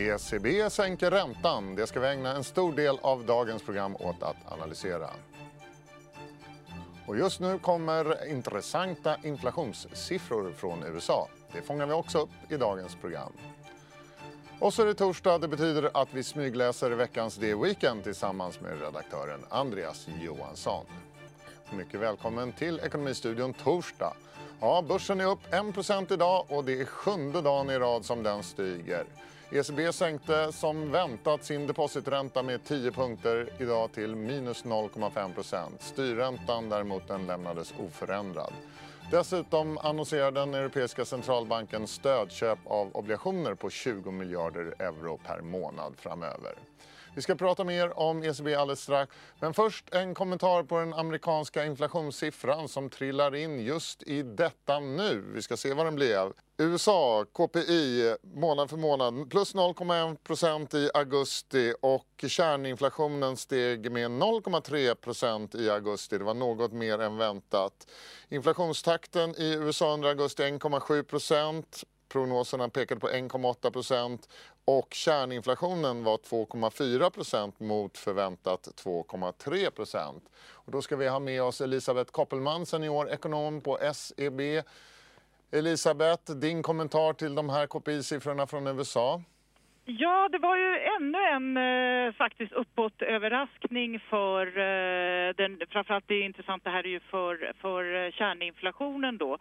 ECB sänker räntan. Det ska vi ägna en stor del av dagens program åt att analysera. Och just nu kommer intressanta inflationssiffror från USA. Det fångar vi också upp i dagens program. Och så är det torsdag. Det betyder att vi smygläser veckans D-weekend tillsammans med redaktören Andreas Johansson. Mycket välkommen till Ekonomistudion torsdag. Ja, börsen är upp 1% idag och det är sjunde dagen i rad som den stiger. ECB sänkte som väntat sin depositränta med 10 punkter idag till minus 0,5% Styrräntan däremot den lämnades oförändrad. Dessutom annonserar den europeiska centralbanken stödköp av obligationer på 20 miljarder euro per månad framöver. Vi ska prata mer om ECB alldeles strax. Men först en kommentar på den amerikanska inflationssiffran som trillar in just i detta nu. Vi ska se vad den blev. USA, KPI, månad för månad, plus 0,1% i augusti och kärninflationen steg med 0,3% i augusti. Det var något mer än väntat. Inflationstakten i USA under augusti 1,7 Prognoserna pekade på 1,8% och kärninflationen var 2,4% mot förväntat 2,3 och Då ska vi ha med oss Elisabeth Koppelman, senior-ekonom på SEB. Elisabeth, din kommentar till de här KPI-siffrorna från USA? Ja, det var ju ännu en eh, faktiskt uppåtöverraskning för eh, den, framförallt det är intressant det här är ju för, för eh, kärninflationen då,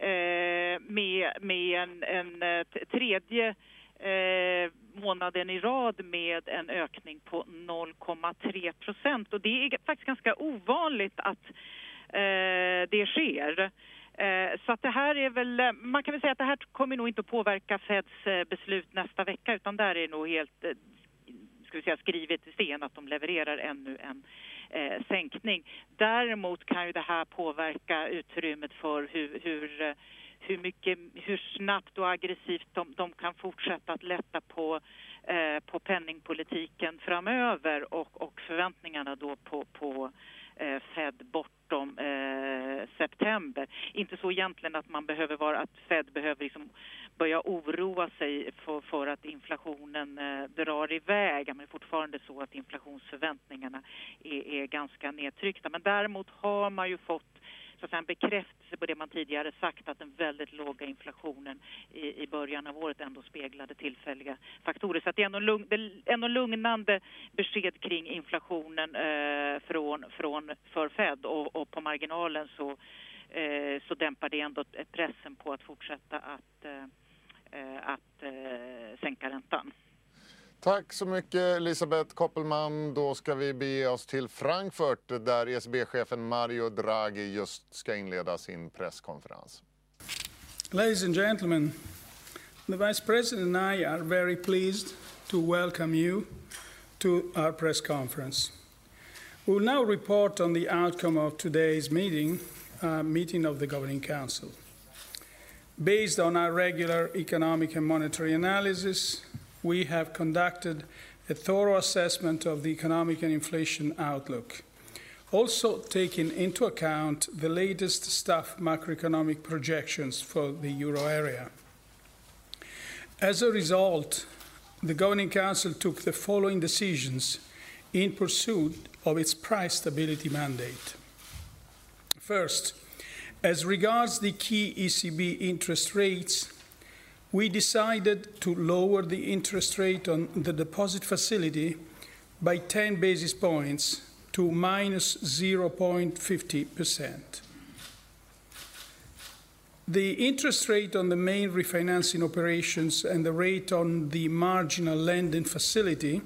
Eh, med, med en, en eh, tredje eh, månaden i rad med en ökning på 0,3 procent. Och det är faktiskt ganska ovanligt att eh, det sker. Eh, så att det här är väl, eh, man kan väl säga att det här kommer nog inte att påverka Feds beslut nästa vecka utan där är det nog helt ska vi säga, skrivet i sten att de levererar ännu en eh, sänkning. Däremot kan ju det här påverka utrymmet för hur, hur eh, hur, mycket, hur snabbt och aggressivt de, de kan fortsätta att lätta på, eh, på penningpolitiken framöver och, och förväntningarna då på, på eh, Fed bortom eh, september. Inte så egentligen att man behöver vara, att Fed behöver liksom börja oroa sig för, för att inflationen eh, drar iväg. Men det är fortfarande så att inflationsförväntningarna är, är ganska nedtryckta. Men däremot har man ju fått så att säga, en bekräftelse på det man tidigare sagt att den väldigt låga inflationen i, i början av året ändå speglade tillfälliga faktorer. Så att det är ändå, lugn, det är ändå lugnande besked kring inflationen eh, från, från för Fed och, och på marginalen så, eh, så dämpar det ändå pressen på att fortsätta att, eh att eh, sänka räntan. Tack så mycket Elisabeth Koppelman. Då ska vi bege oss till Frankfurt där ECB-chefen Mario Draghi just ska inleda sin presskonferens. Ladies and gentlemen, the Vice President and I are very pleased to welcome you to our press conference. We will now report on the outcome of today's meeting, uh, meeting of the Governing Council. Based on our regular economic and monetary analysis, we have conducted a thorough assessment of the economic and inflation outlook, also taking into account the latest staff macroeconomic projections for the euro area. As a result, the Governing Council took the following decisions in pursuit of its price stability mandate. First, as regards the key ECB interest rates, we decided to lower the interest rate on the deposit facility by 10 basis points to minus 0.50%. The interest rate on the main refinancing operations and the rate on the marginal lending facility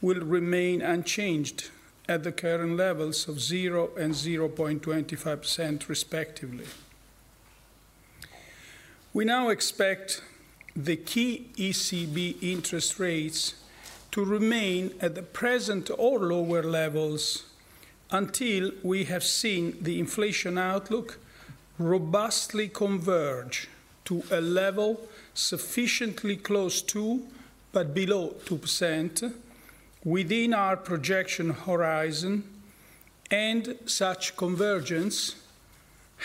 will remain unchanged at the current levels of 0 and 0.25% respectively. We now expect the key ECB interest rates to remain at the present or lower levels until we have seen the inflation outlook robustly converge to a level sufficiently close to but below 2% within our projection horizon, and such convergence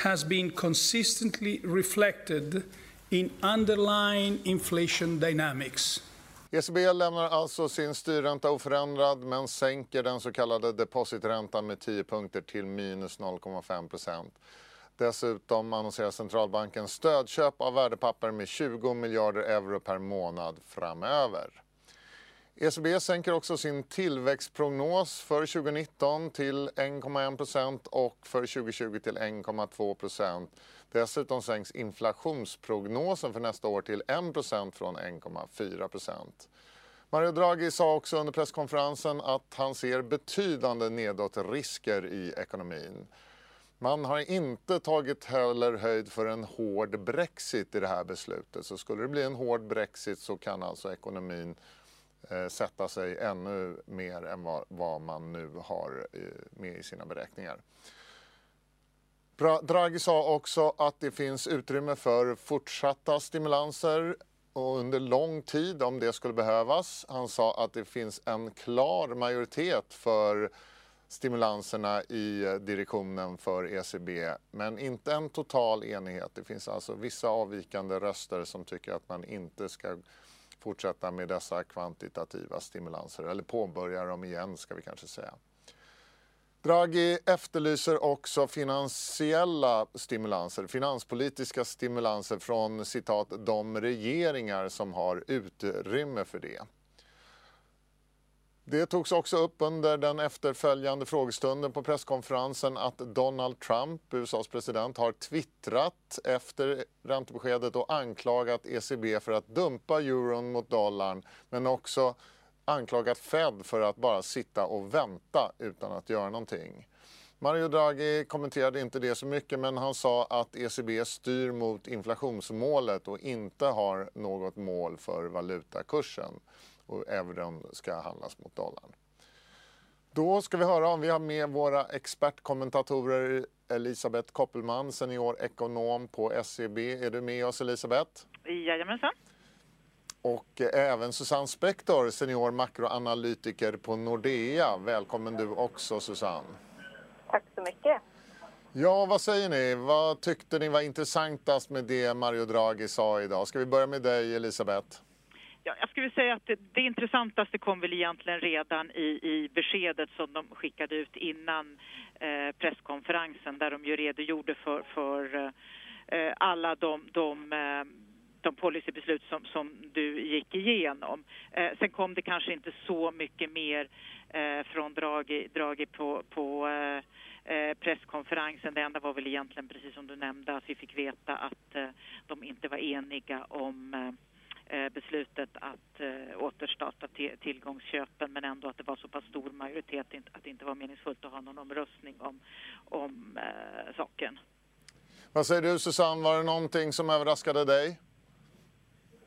has been consistently reflected in underlying inflation dynamics. ECB lämnar alltså sin styrränta oförändrad men sänker den så kallade depositräntan med 10 punkter till minus 0,5. Dessutom annonserar centralbanken stödköp av värdepapper med 20 miljarder euro per månad framöver. ECB sänker också sin tillväxtprognos för 2019 till 1,1 procent och för 2020 till 1,2 procent. Dessutom sänks inflationsprognosen för nästa år till 1 procent från 1,4 procent. Mario Draghi sa också under presskonferensen att han ser betydande nedåtrisker i ekonomin. Man har inte tagit heller höjd för en hård Brexit i det här beslutet. Så skulle det bli en hård Brexit så kan alltså ekonomin Eh, sätta sig ännu mer än vad, vad man nu har eh, med i sina beräkningar. Draghi sa också att det finns utrymme för fortsatta stimulanser och under lång tid om det skulle behövas. Han sa att det finns en klar majoritet för stimulanserna i eh, direktionen för ECB, men inte en total enighet. Det finns alltså vissa avvikande röster som tycker att man inte ska fortsätta med dessa kvantitativa stimulanser, eller påbörja dem igen ska vi kanske säga. Draghi efterlyser också finansiella stimulanser, finanspolitiska stimulanser från citat de regeringar som har utrymme för det. Det togs också upp under den efterföljande frågestunden på presskonferensen att Donald Trump, USAs president, har twittrat efter räntebeskedet och anklagat ECB för att dumpa euron mot dollarn men också anklagat Fed för att bara sitta och vänta utan att göra någonting. Mario Draghi kommenterade inte det så mycket men han sa att ECB styr mot inflationsmålet och inte har något mål för valutakursen och euron ska handlas mot dollarn. Då ska vi höra om vi har med våra expertkommentatorer Elisabeth Koppelman, senior ekonom på SEB. Är du med oss Elisabeth? Jajamensan. Och även Susanne Spektor, senior makroanalytiker på Nordea. Välkommen du också Susanne. Tack så mycket. Ja, vad säger ni? Vad tyckte ni var intressantast med det Mario Draghi sa idag? Ska vi börja med dig Elisabeth? Ja, jag skulle säga att det, det intressantaste kom väl egentligen redan i, i beskedet som de skickade ut innan eh, presskonferensen där de ju redogjorde för, för eh, alla de, de eh, de policybeslut som, som du gick igenom. Eh, sen kom det kanske inte så mycket mer eh, från Draghi, Draghi på, på eh, eh, presskonferensen. Det enda var väl egentligen, precis som du nämnde, att vi fick veta att eh, de inte var eniga om eh, beslutet att eh, återstarta tillgångsköpen men ändå att det var så pass stor majoritet att det inte var meningsfullt att ha någon omröstning om, om eh, saken. Vad säger du Susanne, var det någonting som överraskade dig?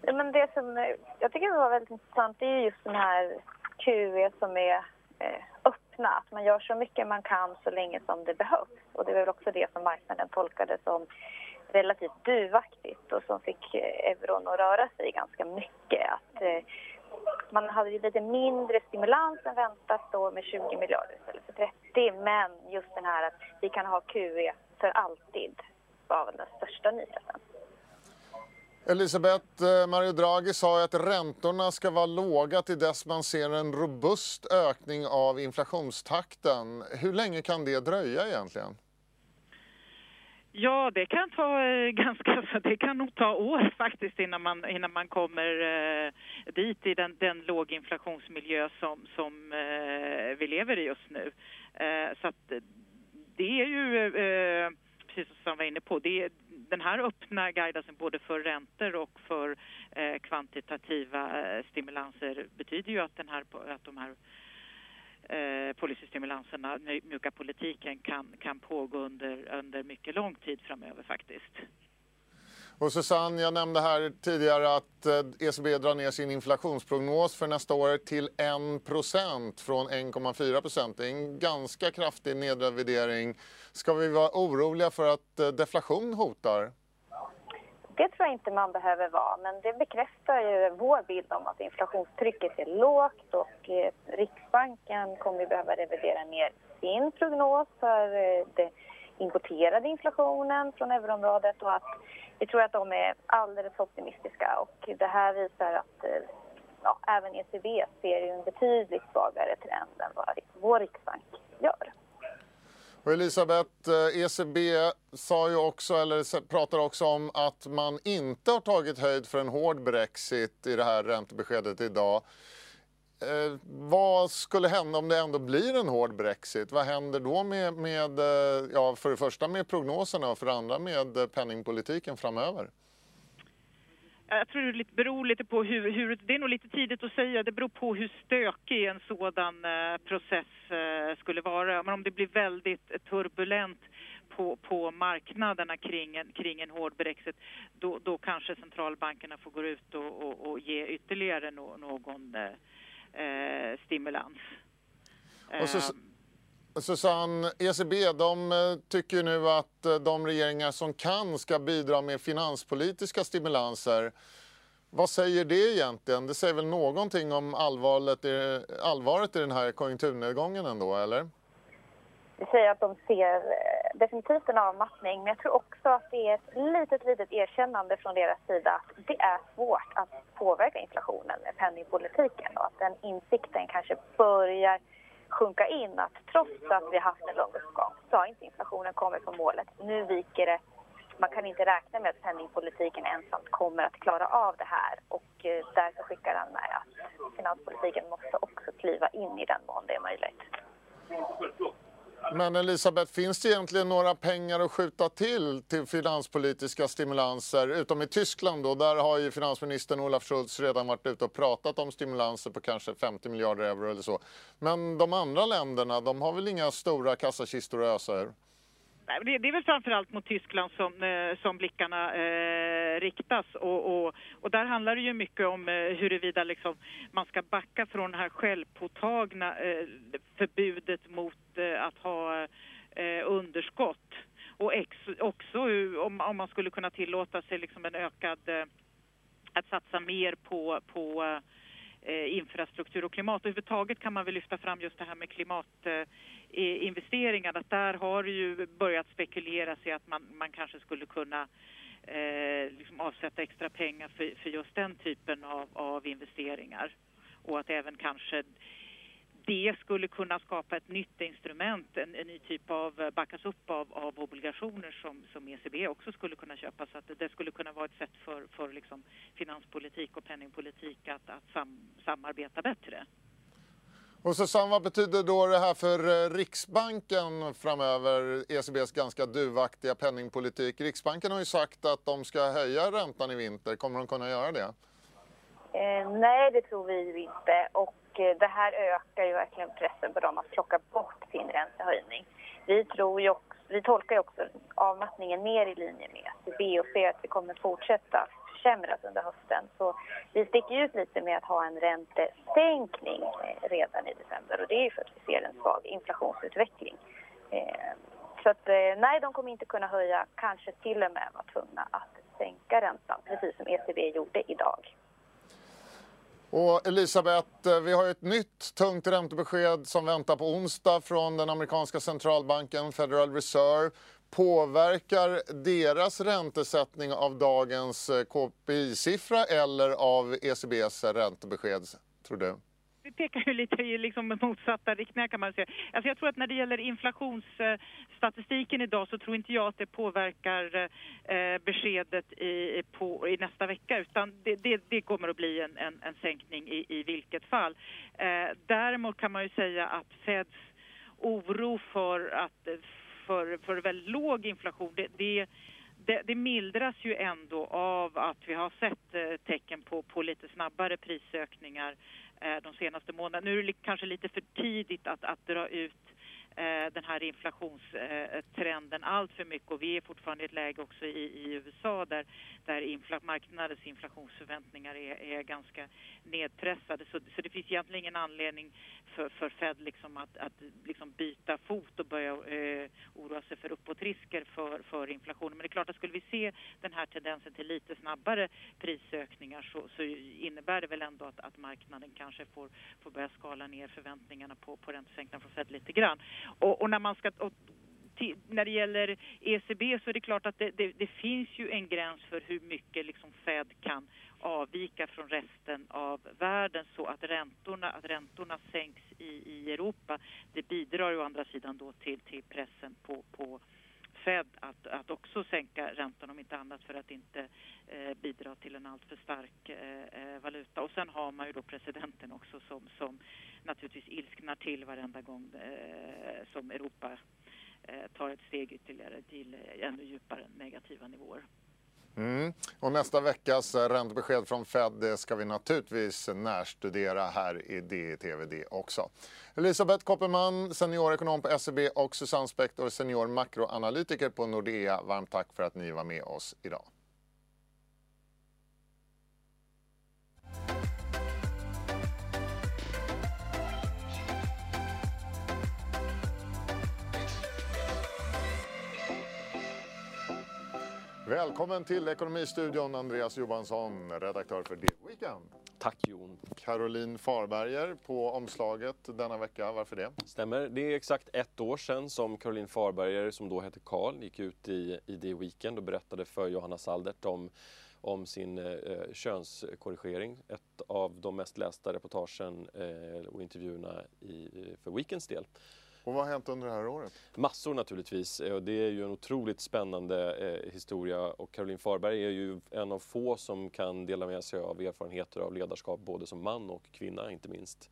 men det som jag tycker var väldigt intressant det är just den här QE som är eh, öppna. Att man gör så mycket man kan så länge som det behövs. Och det är väl också det som marknaden tolkade som relativt duvaktigt och som fick eh, euron att röra sig ganska mycket. Att, eh, man hade ju lite mindre stimulans än väntat då med 20 miljarder istället för 30 men just den här att vi kan ha QE för alltid var väl den största nyheten. Elisabeth, eh, Mario Draghi sa att räntorna ska vara låga till dess man ser en robust ökning av inflationstakten. Hur länge kan det dröja egentligen? Ja, det kan ta eh, ganska, det kan nog ta år faktiskt innan man, innan man kommer eh, dit i den, den låginflationsmiljö som, som eh, vi lever i just nu. Eh, så att det är ju, eh, precis som Sam var inne på, det, den här öppna guidelsen både för räntor och för eh, kvantitativa eh, stimulanser betyder ju att, den här, att de här eh, policystimulanserna, mjuka politiken, kan, kan pågå under, under mycket lång tid framöver faktiskt. Och Susanne, jag nämnde här tidigare att eh, ECB drar ner sin inflationsprognos för nästa år till 1 från 1,4 Det är en ganska kraftig nedrevidering. Ska vi vara oroliga för att eh, deflation hotar? Det tror jag inte man behöver vara, men det bekräftar ju vår bild om att inflationstrycket är lågt och eh, Riksbanken kommer behöva revidera ner sin prognos för eh, den importerade inflationen från euroområdet och att vi tror att de är alldeles optimistiska och det här visar att eh, ja, även ECB ser ju en betydligt svagare trend än vad vår riksbank gör. Och Elisabeth, eh, ECB sa ju också, eller pratar också om att man inte har tagit höjd för en hård Brexit i det här räntebeskedet idag. Eh, vad skulle hända om det ändå blir en hård Brexit? Vad händer då med, med eh, ja, för det första med prognoserna och för det andra med eh, penningpolitiken framöver? Jag tror det beror lite på hur, hur, det är nog lite tidigt att säga, det beror på hur stökig en sådan eh, process eh, skulle vara. Men om det blir väldigt turbulent på, på marknaderna kring en, kring en hård Brexit, då, då kanske centralbankerna får gå ut och, och, och ge ytterligare no, någon eh, eh stimulans. Och så, ehm. Susanne, ECB de eh, tycker nu att eh, de regeringar som kan ska bidra med finanspolitiska stimulanser. Vad säger det egentligen? Det säger väl någonting om allvaret i, allvaret i den här konjunkturnedgången ändå, eller? Det säger att de ser eh, definitivt en avmattning, men jag tror också att det är ett litet, litet erkännande från deras sida att det är svårt att påverka inflationen med penningpolitiken och att den insikten kanske börjar sjunka in att trots att vi har haft en lång uppgång så har inte inflationen kommit på målet. Nu viker det. Man kan inte räkna med att penningpolitiken ensamt kommer att klara av det här och eh, därför skickar han med att finanspolitiken måste också kliva in i den mån det är möjligt. Men Elisabeth, finns det egentligen några pengar att skjuta till till finanspolitiska stimulanser? Utom i Tyskland då, där har ju finansministern Olaf Schultz redan varit ute och pratat om stimulanser på kanske 50 miljarder euro eller så. Men de andra länderna, de har väl inga stora kassakistor att ösa ur? Det, det är väl framförallt mot Tyskland som, eh, som blickarna eh, riktas. Och, och, och, där handlar det ju mycket om eh, huruvida liksom man ska backa från det här självpåtagna eh, förbudet mot eh, att ha eh, underskott. Och ex, också om, om man skulle kunna tillåta sig liksom en ökad eh, att satsa mer på, på eh, Eh, infrastruktur och klimat. Och överhuvudtaget kan man väl lyfta fram just det här med klimatinvesteringar. Eh, att där har det ju börjat spekuleras i att man, man kanske skulle kunna eh, liksom avsätta extra pengar för, för just den typen av, av investeringar. Och att även kanske det skulle kunna skapa ett nytt instrument, en, en ny typ av, eh, backas upp av, av obligationer som, som ECB också skulle kunna köpa. Så att det, skulle kunna vara ett sätt för, för liksom finanspolitik och penningpolitik att, att sam, samarbeta bättre. Och Susanne, vad betyder då det här för eh, Riksbanken framöver, ECBs ganska duvaktiga penningpolitik? Riksbanken har ju sagt att de ska höja räntan i vinter. Kommer de kunna göra det? Eh, nej, det tror vi inte. Och Eh, det här ökar ju verkligen pressen på dem att plocka bort sin räntehöjning. Vi, tror ju också, vi tolkar ju också avmattningen mer i linje med SCB och ser att vi kommer fortsätta försämras under hösten. Så vi sticker ut lite med att ha en räntesänkning eh, redan i december och det är ju för att vi ser en svag inflationsutveckling. Eh, så att nej, de kommer inte kunna höja, kanske till och med vara tvungna att sänka räntan, precis som ECB gjorde idag. Och Elisabeth, eh, vi har ett nytt tungt räntebesked som väntar på onsdag från den amerikanska centralbanken Federal Reserve. Påverkar deras räntesättning av dagens eh, KPI-siffra eller av ECBs räntebesked, tror du? Det pekar ju lite i liksom motsatta riktningar kan man säga. Alltså jag tror att när det gäller inflationsstatistiken idag så tror inte jag att det påverkar eh, beskedet i, på, i nästa vecka utan det, det, det kommer att bli en, en, en sänkning i, i vilket fall. Eh, däremot kan man ju säga att Feds oro för, att, för, för väldigt låg inflation det, det det, det, mildras ju ändå av att vi har sett eh, tecken på, på lite snabbare prisökningar Eh, de senaste månaderna. Nu är det kanske lite för tidigt att, att dra ut Eh, den här inflationstrenden allt för mycket och vi är fortfarande i ett läge också i, i USA där, där infla, marknadens inflationsförväntningar är, är ganska nedpressade. Så, så, det finns egentligen ingen anledning för, för Fed liksom att, att liksom byta fot och börja eh, oroa sig för uppåtrisker för, för inflationen. Men det är klart att skulle vi se den här tendensen till lite snabbare prisökningar så, så innebär det väl ändå att, att marknaden kanske får, får börja skala ner förväntningarna på, på räntesänkningar från Fed lite grann. Och, och när man ska och, när det gäller ECB så är det klart att det, det, det finns ju en gräns för hur mycket liksom Fed kan avvika från resten av världen så att räntorna, att räntorna sänks i, i Europa. Det bidrar ju å andra sidan då till, till pressen på, på Fed att, att också sänka räntan om inte annat för att inte eh, bidra till en alltför stark eh, eh, valuta. Och sen har man ju då presidenten också som, som naturligtvis ilsknar till varenda gång eh, som Europa eh, tar ett steg ytterligare till ännu djupare negativa nivåer. Mm. Och nästa veckas räntebesked från Fed det ska vi naturligtvis närstudera här i DTVD också. Elisabeth Kopperman, seniorekonom på SEB och Susanne Spektor, senior makroanalytiker på Nordea. Varmt tack för att ni var med oss idag. Välkommen till Ekonomistudion Andreas Johansson, redaktör för D-Weekend. Tack Jon. Caroline Farberger på omslaget denna vecka. Varför det? Stämmer. Det är exakt ett år sedan som Caroline Farberger, som då hette Karl, gick ut i, i D-Weekend och berättade för Johanna Saldert om om sin eh, könskorrigering. Ett av de mest lästa reportagen eh, och intervjuerna i, för Weekends del. Och vad har hänt under det här året? Massor naturligtvis. Och det är ju en otroligt spännande eh, historia och Caroline Farberg är ju en av få som kan dela med sig av erfarenheter av ledarskap både som man och kvinna inte minst.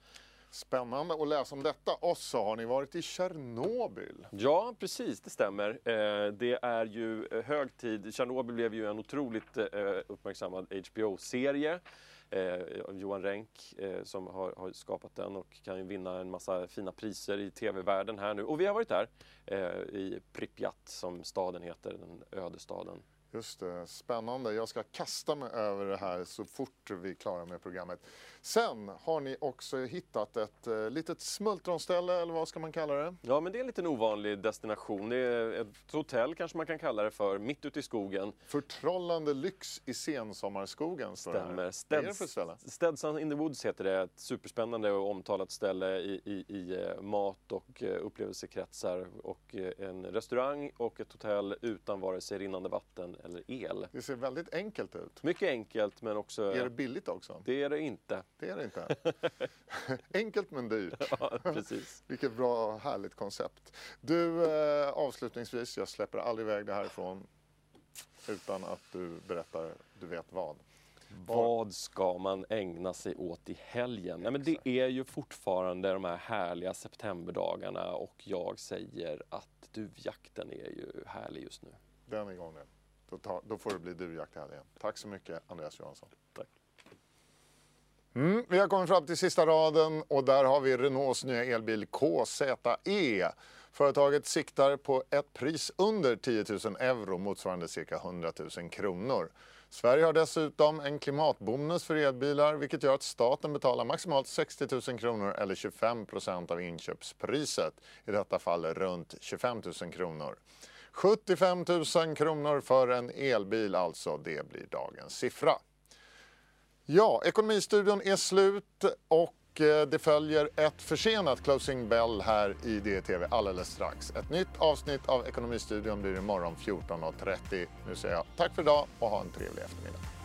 Spännande att läsa om detta. Och så har ni varit i Tjernobyl. Ja, precis, det stämmer. Eh, det är ju eh, hög tid. Tjernobyl blev ju en otroligt eh, uppmärksammad HBO-serie eh, Johan Renck eh, som har, har, skapat den och kan ju vinna en massa fina priser i tv-världen här nu. Och vi har varit där eh, i Pripyat som staden heter, den öde staden. Just det, spännande. Jag ska kasta mig över det här så fort vi är klara med programmet. Sen har ni också hittat ett eh, litet smultronställe, eller vad ska man kalla det? Ja, men det är en liten ovanlig destination. Det är ett hotell kanske man kan kalla det för, mitt ute i skogen. Förtrollande lyx i sensommarskogen står Stämmer. det här. Steds, är det för ställe? Steadson in the Woods heter det. Ett superspännande och omtalat ställe i, i, i eh, mat och uh, upplevelsekretsar. Och en restaurang och ett hotell utan vare sig rinnande vatten eller el. Det ser väldigt enkelt ut. Mycket enkelt men också... Är det billigt också? Det är det inte. Det är det inte. Enkelt men dyrt. Ja, precis. Vilket bra och härligt koncept. Du, eh, avslutningsvis, jag släpper aldrig iväg det härifrån utan att du berättar, du vet vad. Vad ska man ägna sig åt i helgen? Nej, men det är ju fortfarande de här härliga septemberdagarna och jag säger att duvjakten är ju härlig just nu. Den är igång nu. Då, tar, då får det bli duvjakt i helgen. Tack så mycket Andreas Johansson. Tack. Mm, vi har kommit fram till sista raden och där har vi Renaults nya elbil KZE. Företaget siktar på ett pris under 10 000 euro motsvarande cirka 100 000 kronor. Sverige har dessutom en klimatbonus för elbilar vilket gör att staten betalar maximalt 60 000 kronor eller 25 procent av inköpspriset. I detta fall runt 25 000 kronor. 75 000 kronor för en elbil alltså, det blir dagens siffra. Ja, Ekonomistudion är slut och eh, det följer ett försenat closing bell här i DTV alldeles strax. Ett nytt avsnitt av Ekonomistudion blir imorgon 14.30. Nu säger jag tack för idag och ha en trevlig eftermiddag.